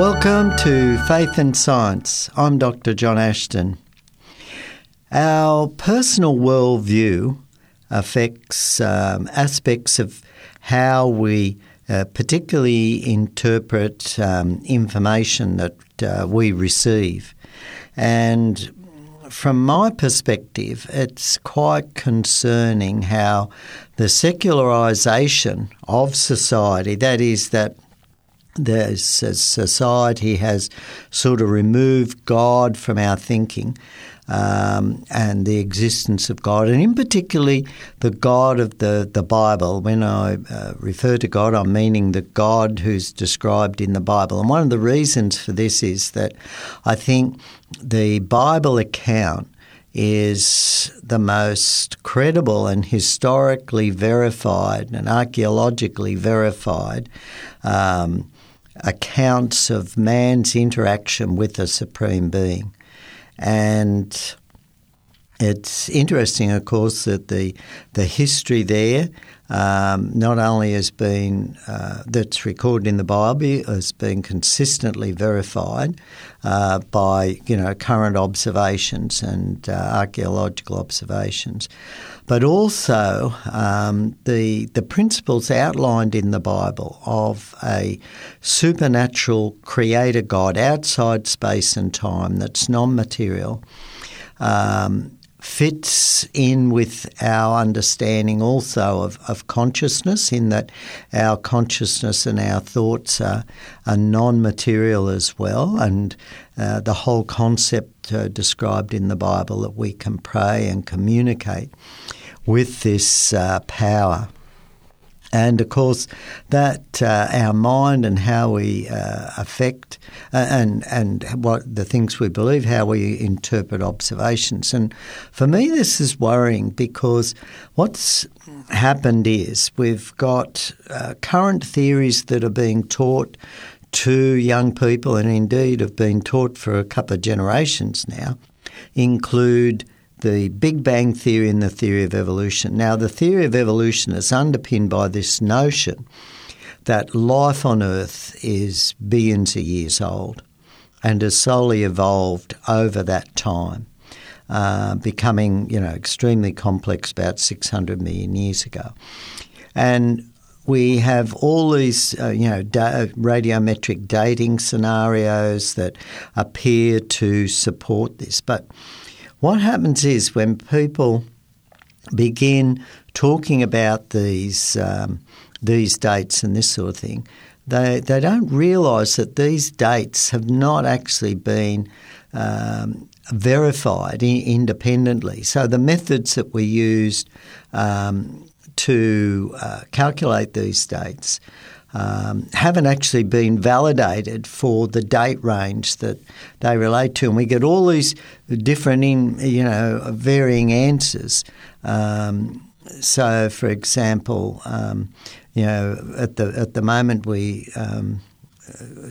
Welcome to Faith and Science. I'm Dr. John Ashton. Our personal worldview affects um, aspects of how we uh, particularly interpret um, information that uh, we receive. And from my perspective, it's quite concerning how the secularization of society, that is, that the society has sort of removed God from our thinking um, and the existence of God, and in particularly the God of the, the Bible. When I uh, refer to God, I'm meaning the God who's described in the Bible. And one of the reasons for this is that I think the Bible account is the most credible and historically verified and archaeologically verified um, accounts of man's interaction with the Supreme Being. And it's interesting, of course, that the the history there um, not only has been uh, that's recorded in the Bible has been consistently verified uh, by you know current observations and uh, archaeological observations, but also um, the the principles outlined in the Bible of a supernatural creator God outside space and time that's non-material. Um, fits in with our understanding also of, of consciousness, in that our consciousness and our thoughts are, are non material as well, and uh, the whole concept uh, described in the Bible that we can pray and communicate with this uh, power. And of course, that uh, our mind and how we uh, affect uh, and and what the things we believe, how we interpret observations. And for me, this is worrying because what's happened is we've got uh, current theories that are being taught to young people, and indeed have been taught for a couple of generations now, include the Big Bang Theory and the theory of evolution. Now, the theory of evolution is underpinned by this notion that life on Earth is billions of years old and has solely evolved over that time, uh, becoming you know extremely complex about 600 million years ago. And we have all these, uh, you know, da- radiometric dating scenarios that appear to support this, but what happens is when people begin talking about these um, these dates and this sort of thing, they they don't realise that these dates have not actually been um, verified in, independently. So the methods that we used um, to uh, calculate these dates um, haven't actually been validated for the date range that they relate to, and we get all these different, in you know, varying answers. Um, so, for example, um, you know, at the at the moment we um,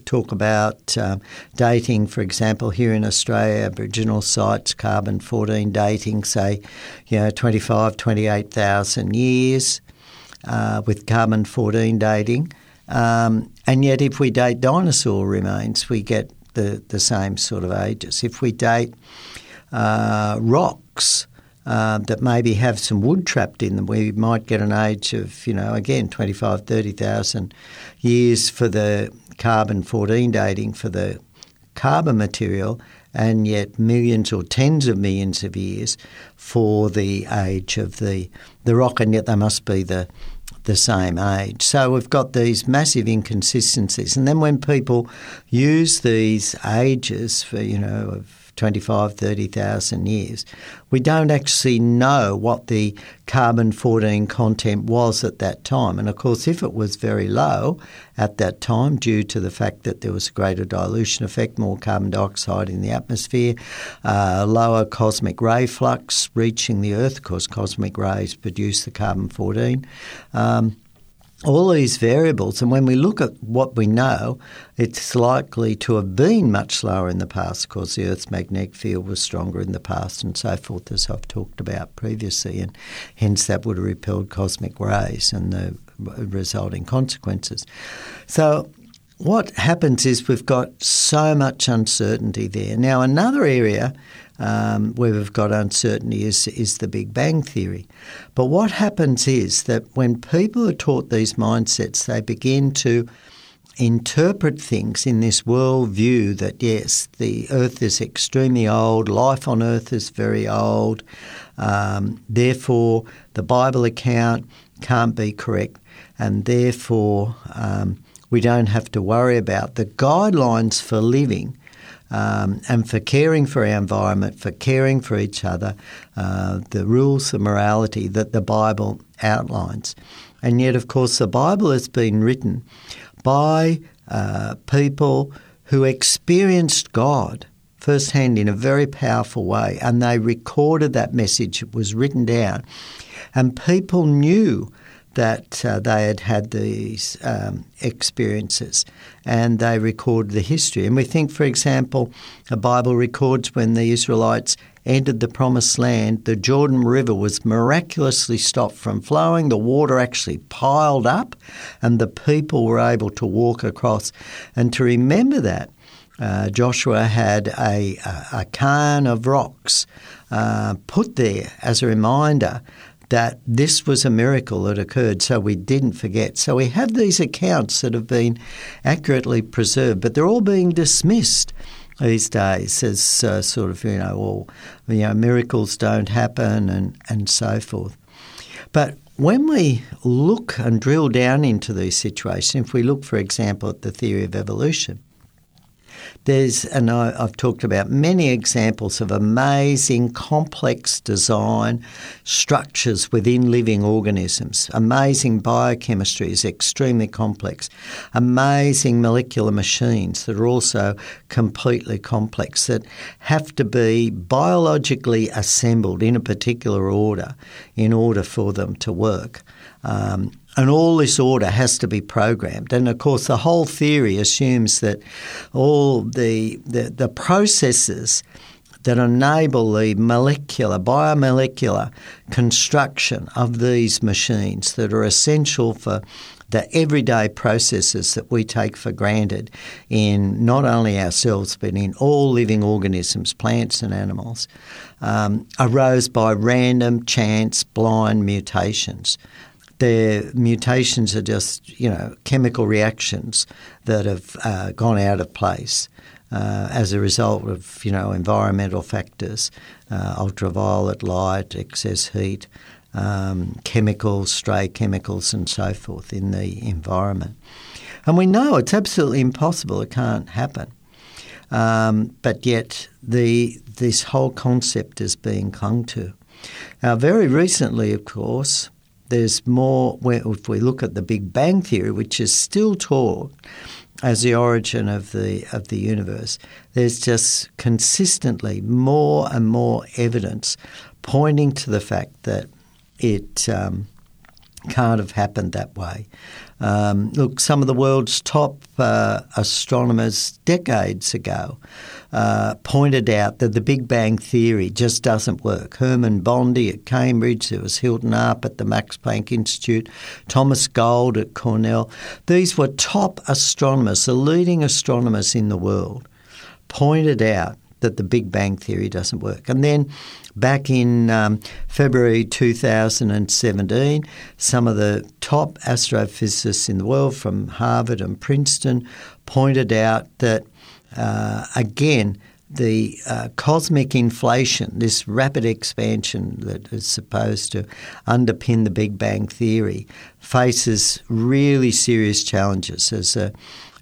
talk about uh, dating, for example, here in Australia, Aboriginal sites, carbon 14 dating, say, you know, 25, 28,000 years uh, with carbon 14 dating. Um, and yet, if we date dinosaur remains, we get the, the same sort of ages. If we date uh, rocks uh, that maybe have some wood trapped in them, we might get an age of, you know, again, 25, 30,000 years for the carbon 14 dating for the carbon material, and yet millions or tens of millions of years for the age of the, the rock, and yet they must be the the same age. So we've got these massive inconsistencies. And then when people use these ages for, you know, 25, 30,000 years, we don't actually know what the carbon 14 content was at that time. And of course, if it was very low at that time, due to the fact that there was a greater dilution effect, more carbon dioxide in the atmosphere, uh, lower cosmic ray flux reaching the Earth, because cosmic rays produce the carbon 14. Um, all these variables, and when we look at what we know, it's likely to have been much slower in the past because the Earth's magnetic field was stronger in the past and so forth, as I've talked about previously, and hence that would have repelled cosmic rays and the resulting consequences. So what happens is we've got so much uncertainty there. Now, another area um, where we've got uncertainty is, is the Big Bang Theory. But what happens is that when people are taught these mindsets, they begin to interpret things in this worldview that yes, the Earth is extremely old, life on Earth is very old, um, therefore the Bible account can't be correct, and therefore um, we don't have to worry about the guidelines for living. Um, and for caring for our environment, for caring for each other, uh, the rules of morality that the Bible outlines. And yet, of course, the Bible has been written by uh, people who experienced God firsthand in a very powerful way, and they recorded that message. It was written down, and people knew that uh, they had had these um, experiences and they record the history. And we think, for example, the Bible records when the Israelites entered the promised land, the Jordan River was miraculously stopped from flowing. The water actually piled up, and the people were able to walk across. And to remember that, uh, Joshua had a, a, a, cairn of rocks uh, put there as a reminder that this was a miracle that occurred, so we didn't forget. So we have these accounts that have been accurately preserved, but they're all being dismissed these days as uh, sort of, you know, all, you know, miracles don't happen and, and so forth. But when we look and drill down into these situations, if we look, for example, at the theory of evolution, there's, and I, have talked about many examples of amazing complex design structures within living organisms. Amazing biochemistry is extremely complex. Amazing molecular machines that are also completely complex that have to be biologically assembled in a particular order in order for them to work. Um, and all this order has to be programmed. And of course, the whole theory assumes that all the, the, the processes that enable the molecular, biomolecular construction of these machines that are essential for the everyday processes that we take for granted in not only ourselves but in all living organisms, plants and animals, um, arose by random, chance, blind mutations their mutations are just, you know, chemical reactions that have uh, gone out of place uh, as a result of, you know, environmental factors, uh, ultraviolet light, excess heat, um, chemicals, stray chemicals, and so forth in the environment. And we know it's absolutely impossible; it can't happen. Um, but yet, the this whole concept is being clung to. Now, very recently, of course, there's more, if we look at the Big Bang Theory, which is still taught as the origin of the, of the universe, there's just consistently more and more evidence pointing to the fact that it um, can't have happened that way. Um, look, some of the world's top uh, astronomers decades ago uh, pointed out that the Big Bang Theory just doesn't work. Hermann Bondi at Cambridge, there was Halton Arp at the Max Planck Institute, Thomas Gold at Cornell. These were top astronomers, the leading astronomers in the world, pointed out that the Big Bang Theory doesn't work. And then back in um, February 2017, some of the top astrophysicists in the world from Harvard and Princeton pointed out that, uh, again, the uh, cosmic inflation, this rapid expansion that is supposed to underpin the Big Bang Theory, faces really serious challenges as a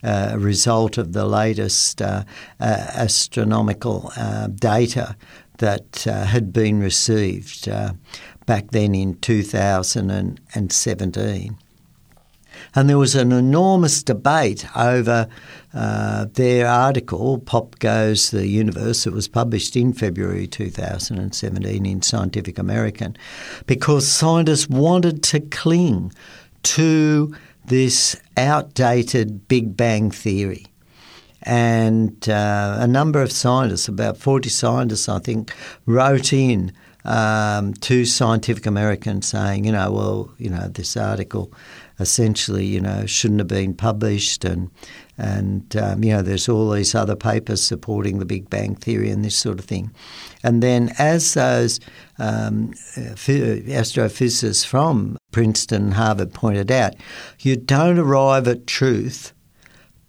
uh, a result of the latest uh, uh, astronomical data that had been received back then in 2017. And there was an enormous debate over uh, their article, Pop Goes the Universe, that was published in February 2017 in Scientific American, because scientists wanted to cling to this outdated Big Bang theory. And uh, a number of scientists, about 40 scientists, I think, wrote in um, to Scientific American saying, you know, well, you know, this article essentially, you know, shouldn't have been published and and um, you know, there's all these other papers supporting the Big Bang Theory and this sort of thing. And then, as those um, astrophysicists from Princeton, and Harvard pointed out, you don't arrive at truth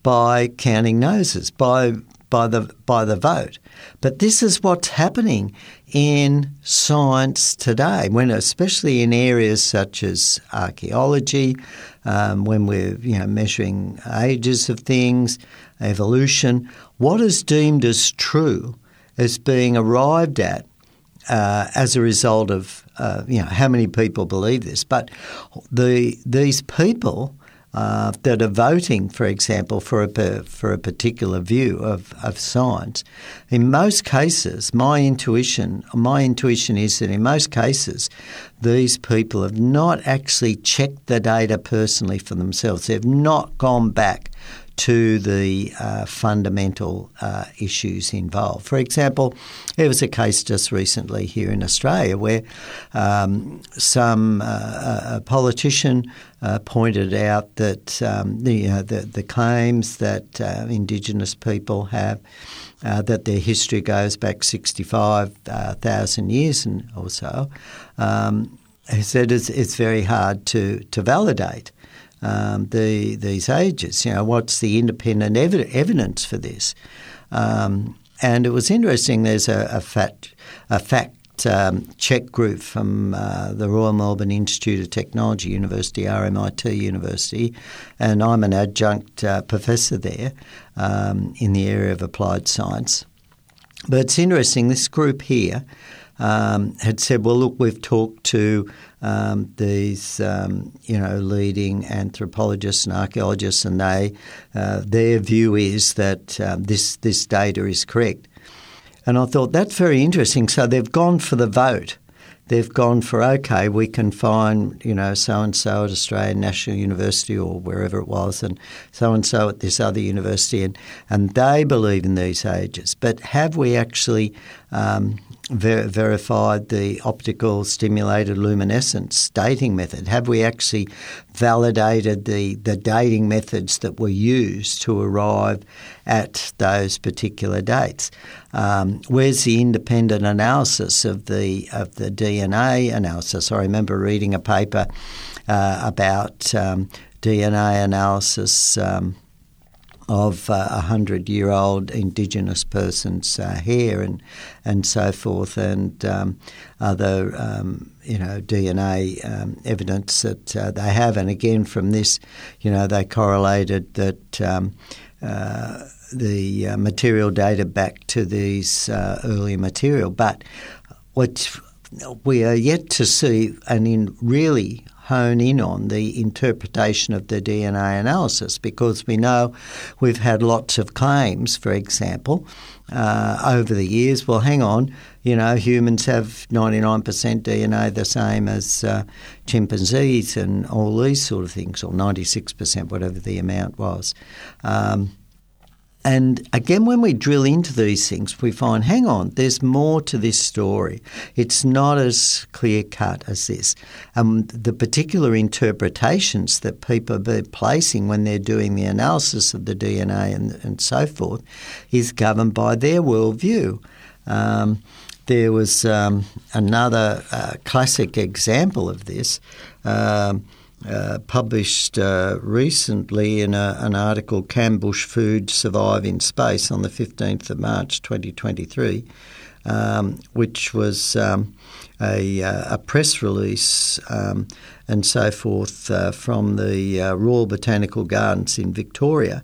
by counting noses, by by the by the vote. But this is what's happening in science today, when especially in areas such as archaeology, um, when we're you know measuring ages of things, evolution. What is deemed as true is being arrived at uh, as a result of uh, you know how many people believe this, but the these people uh, that are voting, for example, for a for a particular view of, of science, in most cases, my intuition my intuition is that in most cases, these people have not actually checked the data personally for themselves. They've not gone back to the uh, fundamental uh, issues involved. For example, there was a case just recently here in Australia where um, some uh, politician uh, pointed out that um, the, the, the claims that uh, Indigenous people have. Uh, that their history goes back 65,000 years and or so, um, he said it's, it's very hard to, to validate um, the, these ages. You know, what's the independent ev- evidence for this? Um, and it was interesting. There's a, a, fat, a fact um, check group from uh, the Royal Melbourne Institute of Technology, University, RMIT University, and I'm an adjunct uh, professor there um, in the area of applied science. But it's interesting. This group here um, had said, "Well, look, we've talked to um, these um, you know leading anthropologists and archaeologists, and they uh, their view is that um, this this data is correct. And I thought that's very interesting. So they've gone for the vote. They've gone for okay, we can find you know so and so at Australian National University or wherever it was, and so and so at this other university, and and they believe in these ages. But have we actually um, ver- verified the optical stimulated luminescence dating method? Have we actually validated the, the dating methods that were used to arrive at those particular dates? Um, where's the independent analysis of the of the DNA analysis? I remember reading a paper uh, about um, DNA analysis. Um, of uh, a hundred year old Indigenous person's uh, hair and and so forth, and um, other um, you know DNA um, evidence that uh, they have. And again, from this, you know, they correlated that. Um, uh, the uh, material data back to these uh, earlier material, but what we are yet to see, and in really hone in on the interpretation of the DNA analysis because we know we've had lots of claims, for example, uh, over the years. Well, hang on, you know, humans have 99% DNA the same as uh, chimpanzees and all these sort of things, or 96%, whatever the amount was. Um, and again, when we drill into these things, we find, hang on, there's more to this story. It's not as clear cut as this. Um, the particular interpretations that people are placing when they're doing the analysis of the DNA and, and so forth is governed by their worldview. Um, there was um, another uh, classic example of this. Um, uh, published uh, recently in a, an article, Can Bush Food Survive in Space, on the 15th of March 2023, um, which was um, a, uh, a, press release um, and so forth uh, from the uh, Royal Botanical Gardens in Victoria.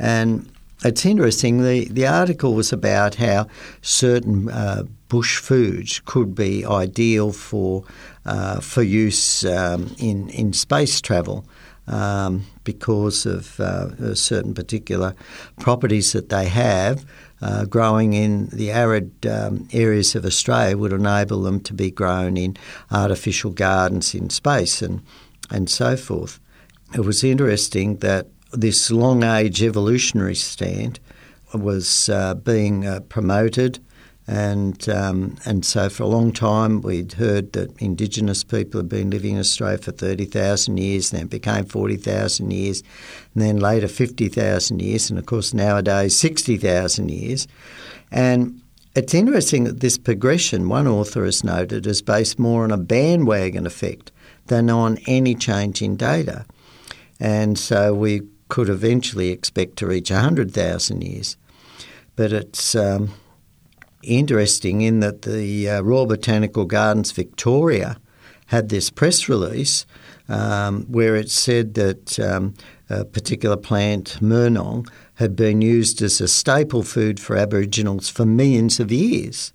And it's interesting, the, the article was about how certain bush foods could be ideal for uh, for use um, in in space travel. Um, because of uh, certain particular properties that they have, uh, growing in the arid um, areas of Australia would enable them to be grown in artificial gardens in space and and so forth. It was interesting that this long age evolutionary stand was uh, being uh, promoted And, um, and so for a long time we'd heard that Indigenous people had been living in Australia for 30,000 years, then it became 40,000 years, and then later 50,000 years, and of course nowadays 60,000 years. And it's interesting that this progression, one author has noted, is based more on a bandwagon effect than on any change in data. And so we could eventually expect to reach 100,000 years. But it's um, interesting in that the uh, Royal Botanical Gardens Victoria had this press release um, where it said that um, a particular plant, Murnong, had been used as a staple food for Aboriginals for millions of years.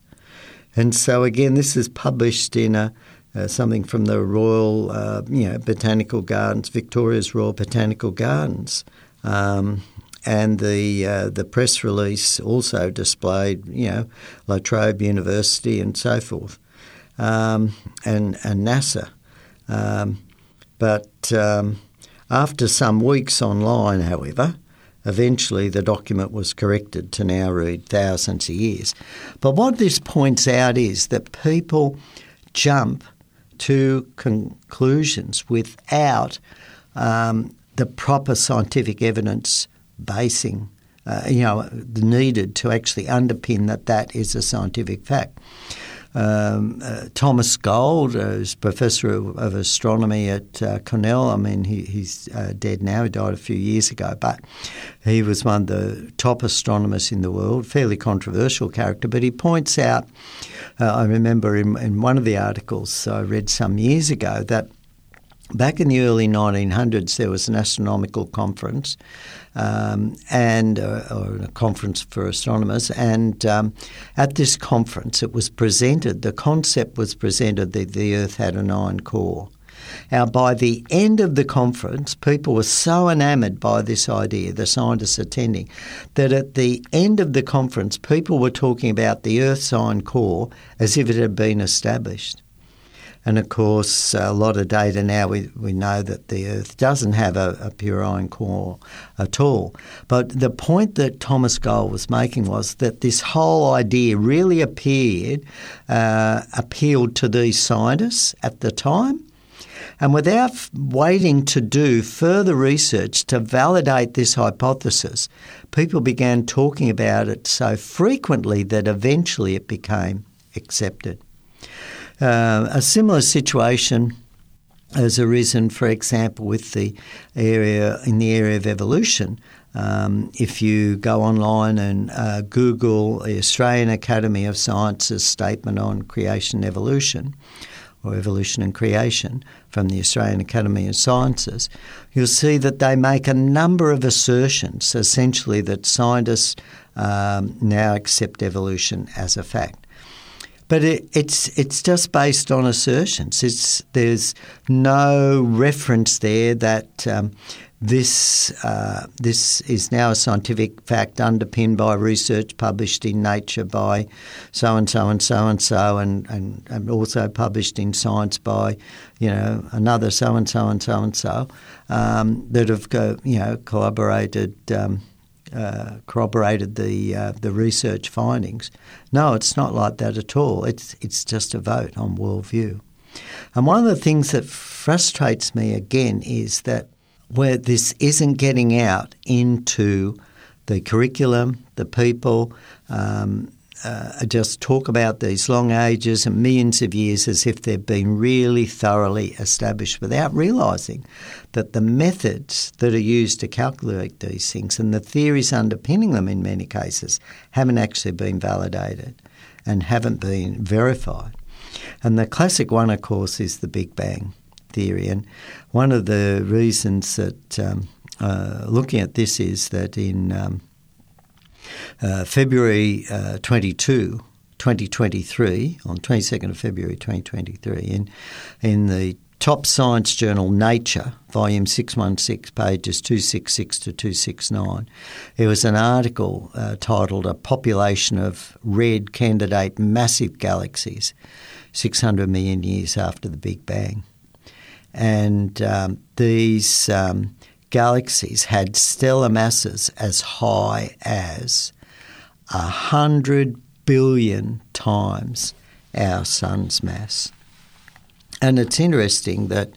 And so, again, this is published in a, uh, something from the Royal, uh, you know, Botanical Gardens, Victoria's Royal Botanical Gardens. Um, and the uh, the press release also displayed, you know, La Trobe University and so forth, um, and and NASA. Um, but um, after some weeks online, however, eventually the document was corrected to now read thousands of years. But what this points out is that people jump to conclusions without um, the proper scientific evidence basing, uh, you know, needed to actually underpin that that is a scientific fact. Um, uh, Thomas Gold, uh, who's professor of, of astronomy at uh, Cornell. I mean, he, he's uh, dead now. He died a few years ago, but he was one of the top astronomers in the world. Fairly controversial character, but he points out. Uh, I remember in, in one of the articles I read some years ago that Back in the early 1900s, there was an astronomical conference, um, and uh, or a conference for astronomers. And um, at this conference, it was presented. The concept was presented that the Earth had an iron core. Now, by the end of the conference, people were so enamoured by this idea, the scientists attending, that at the end of the conference, people were talking about the Earth's iron core as if it had been established. And of course, a lot of data now we, we know that the Earth doesn't have a, a pure iron core at all. But the point that Thomas Gold was making was that this whole idea really appeared, uh, appealed to these scientists at the time. And without waiting to do further research to validate this hypothesis, people began talking about it so frequently that eventually it became accepted. Uh, a similar situation has arisen, for example, with the area in the area of evolution. Um, if you go online and uh, Google the Australian Academy of Sciences statement on creation and evolution, or evolution and creation from the Australian Academy of Sciences, you'll see that they make a number of assertions, essentially that scientists um, now accept evolution as a fact. But it, it's it's just based on assertions. It's there's no reference there that um, this uh, this is now a scientific fact underpinned by research published in Nature by so and so and so and so and, and, also published in Science by you know another so and so and so and so um, that have you know collaborated. Um, uh, corroborated the uh, the research findings. No, it's not like that at all. It's it's just a vote on worldview. And one of the things that frustrates me again is that where this isn't getting out into the curriculum, the people, um, uh, just talk about these long ages and millions of years as if they've been really thoroughly established without realising that the methods that are used to calculate these things and the theories underpinning them in many cases haven't actually been validated and haven't been verified. And the classic one, of course, is the Big Bang theory. And one of the reasons that um, uh, looking at this is that in um, uh, February uh, 22, 2023, on 22nd of February 2023, in, in the top science journal Nature, volume 616, pages 266 to 269, there was an article uh, titled A Population of Red Candidate Massive Galaxies, 600 million years after the Big Bang. And um, these um, galaxies had stellar masses as high as a hundred billion times our sun's mass. And it's interesting that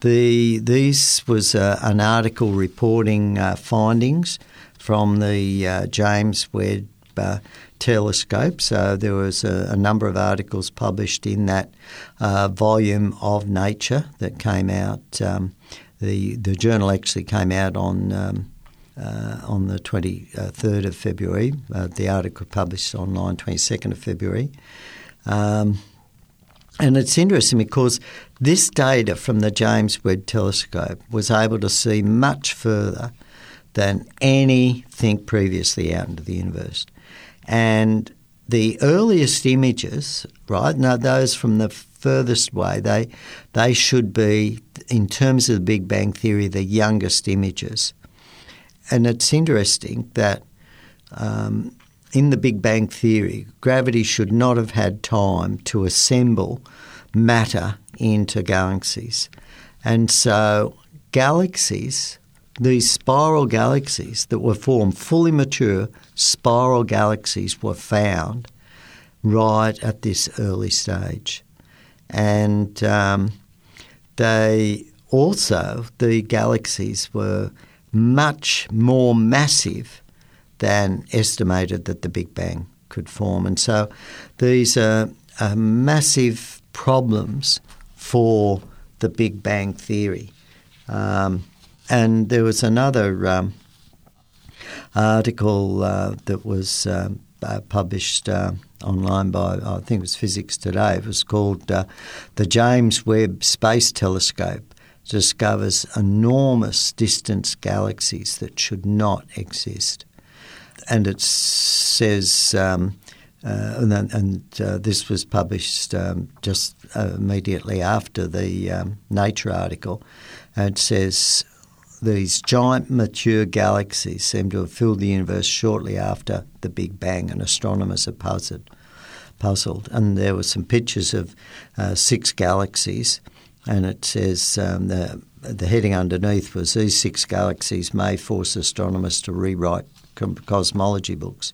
the these was uh, an article reporting uh, findings from the uh, James Webb uh, telescope. So there was a, a, number of articles published in that uh, volume of Nature that came out. Um, the the journal actually came out on. Um, uh, on the 23rd of February, the article published online 22nd of February. Um, and it's interesting because this data from the James Webb Telescope was able to see much further than anything previously out into the universe. And the earliest images, right, now those from the furthest way, they, they should be, in terms of the Big Bang Theory, the youngest images. And it's interesting that um, in the Big Bang Theory, gravity should not have had time to assemble matter into galaxies. And so, galaxies, these spiral galaxies that were formed, fully mature spiral galaxies, were found right at this early stage. And um, they also, the galaxies were much more massive than estimated that the Big Bang could form. And so these are, are massive problems for the Big Bang Theory. Um, and there was another um, article uh, that was um, uh, published uh, online by, I think it was Physics Today. It was called uh, The James Webb Space Telescope Discovers Enormous Distance Galaxies That Should Not Exist and it says, um, uh, and, and uh, this was published um, just uh, immediately after the um, Nature article. It says these giant mature galaxies seem to have filled the universe shortly after the Big Bang, and astronomers are puzzled. Puzzled, and there were some pictures of uh, six galaxies, and it says um, the the heading underneath was these six galaxies may force astronomers to rewrite cosmology books.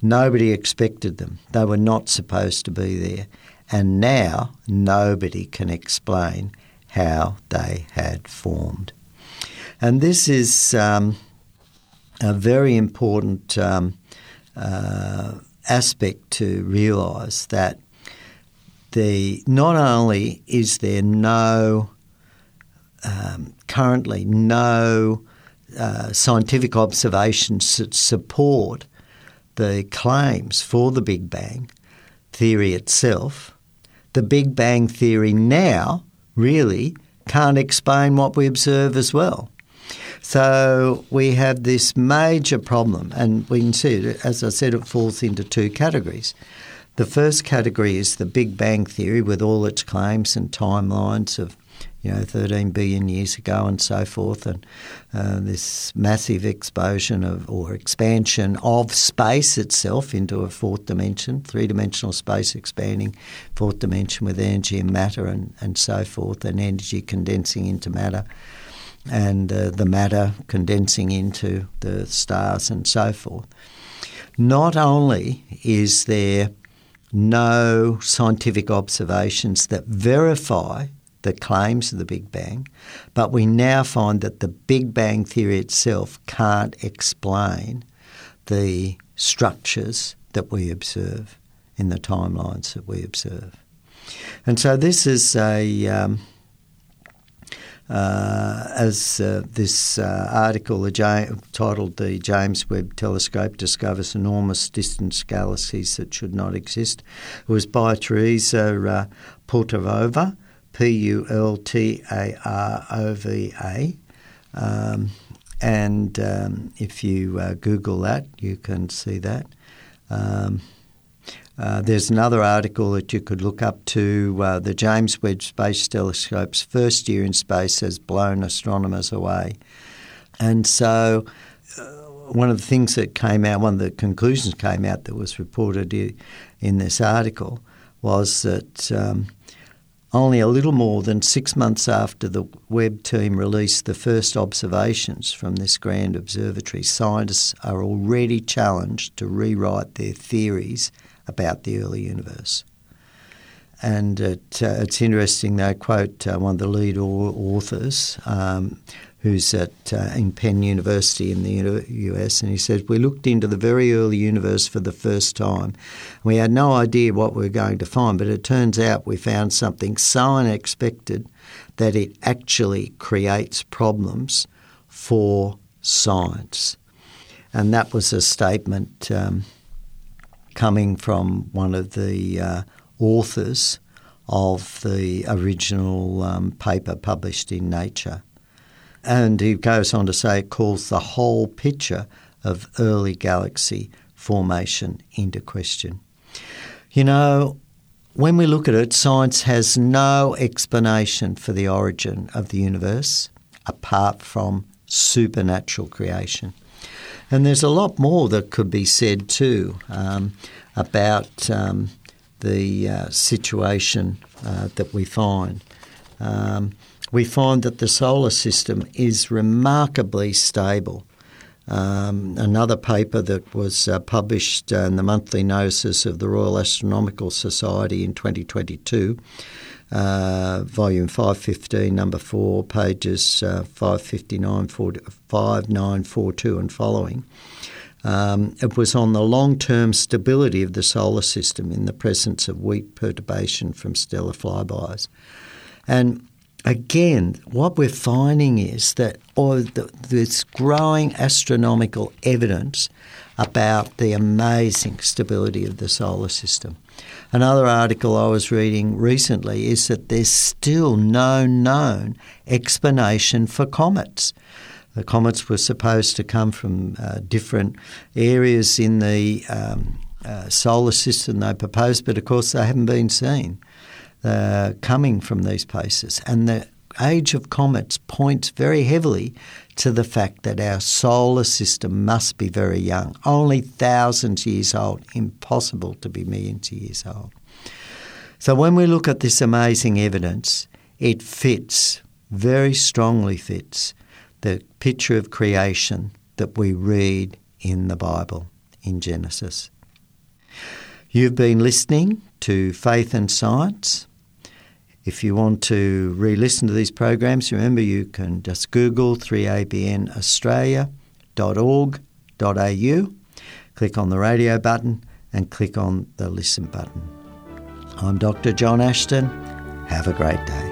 Nobody expected them. They were not supposed to be there. And now nobody can explain how they had formed. And this is um, a very important um, uh, aspect to realise that the not only is there no um, currently no uh, scientific observations that support the claims for the Big Bang theory itself, the Big Bang theory now really can't explain what we observe as well. So we have this major problem, and we can see it, as I said, it falls into two categories. The first category is the Big Bang theory with all its claims and timelines of you know, 13 billion years ago and so forth, and uh, this massive explosion of or expansion of space itself into a fourth dimension, three dimensional space expanding, fourth dimension with energy and matter and, and so forth, and energy condensing into matter, and uh, the matter condensing into the stars and so forth. Not only is there no scientific observations that verify the claims of the Big Bang, but we now find that the Big Bang theory itself can't explain the structures that we observe in the timelines that we observe. And so this is a. Um, as uh, this uh, article titled The James Webb Telescope Discovers Enormous Distance Galaxies That Should Not Exist, it was by Teresa uh, Pultarova P U L T A R O V A. Um, and um, if you uh, Google that, you can see that. Um, uh, there's another article that you could look up to. Uh, the James Webb Space Telescope's first year in space has blown astronomers away. And so, uh, one of the things that came out, one of the conclusions came out that was reported in this article was that um, only a little more than six months after the Webb team released the first observations from this grand observatory, scientists are already challenged to rewrite their theories about the early universe. And it, uh, it's interesting, they quote uh, one of the lead authors um, who's at uh, in Penn University in the US, and he says we looked into the very early universe for the first time. We had no idea what we were going to find, but it turns out we found something so unexpected that it actually creates problems for science, and that was a statement um, coming from one of the uh, authors of the original um, paper published in Nature. And he goes on to say it calls the whole picture of early galaxy formation into question. You know, when we look at it, science has no explanation for the origin of the universe apart from supernatural creation. And there's a lot more that could be said too um, about um, the uh, situation uh, that we find. Um, we find that the solar system is remarkably stable. Um, another paper that was uh, published in the monthly notices of the Royal Astronomical Society in 2022, uh, volume 515, number 4, pages uh, 559, 5942 and following. Um, it was on the long term stability of the solar system in the presence of weak perturbation from stellar flybys. And again, what we're finding is that or the, this growing astronomical evidence about the amazing stability of the solar system. Another article I was reading recently is that there's still no known explanation for comets. The comets were supposed to come from uh, different areas in the um, uh, solar system they proposed, but of course they haven't been seen uh, coming from these places. And the age of comets points very heavily to the fact that our solar system must be very young, only thousands of years old, impossible to be millions of years old. So when we look at this amazing evidence, it fits, very strongly fits, the picture of creation that we read in the Bible, in Genesis. You've been listening to Faith and Science. If you want to re listen to these programs, remember you can just Google 3abnaustralia.org.au, click on the radio button, and click on the listen button. I'm Dr. John Ashton. Have a great day.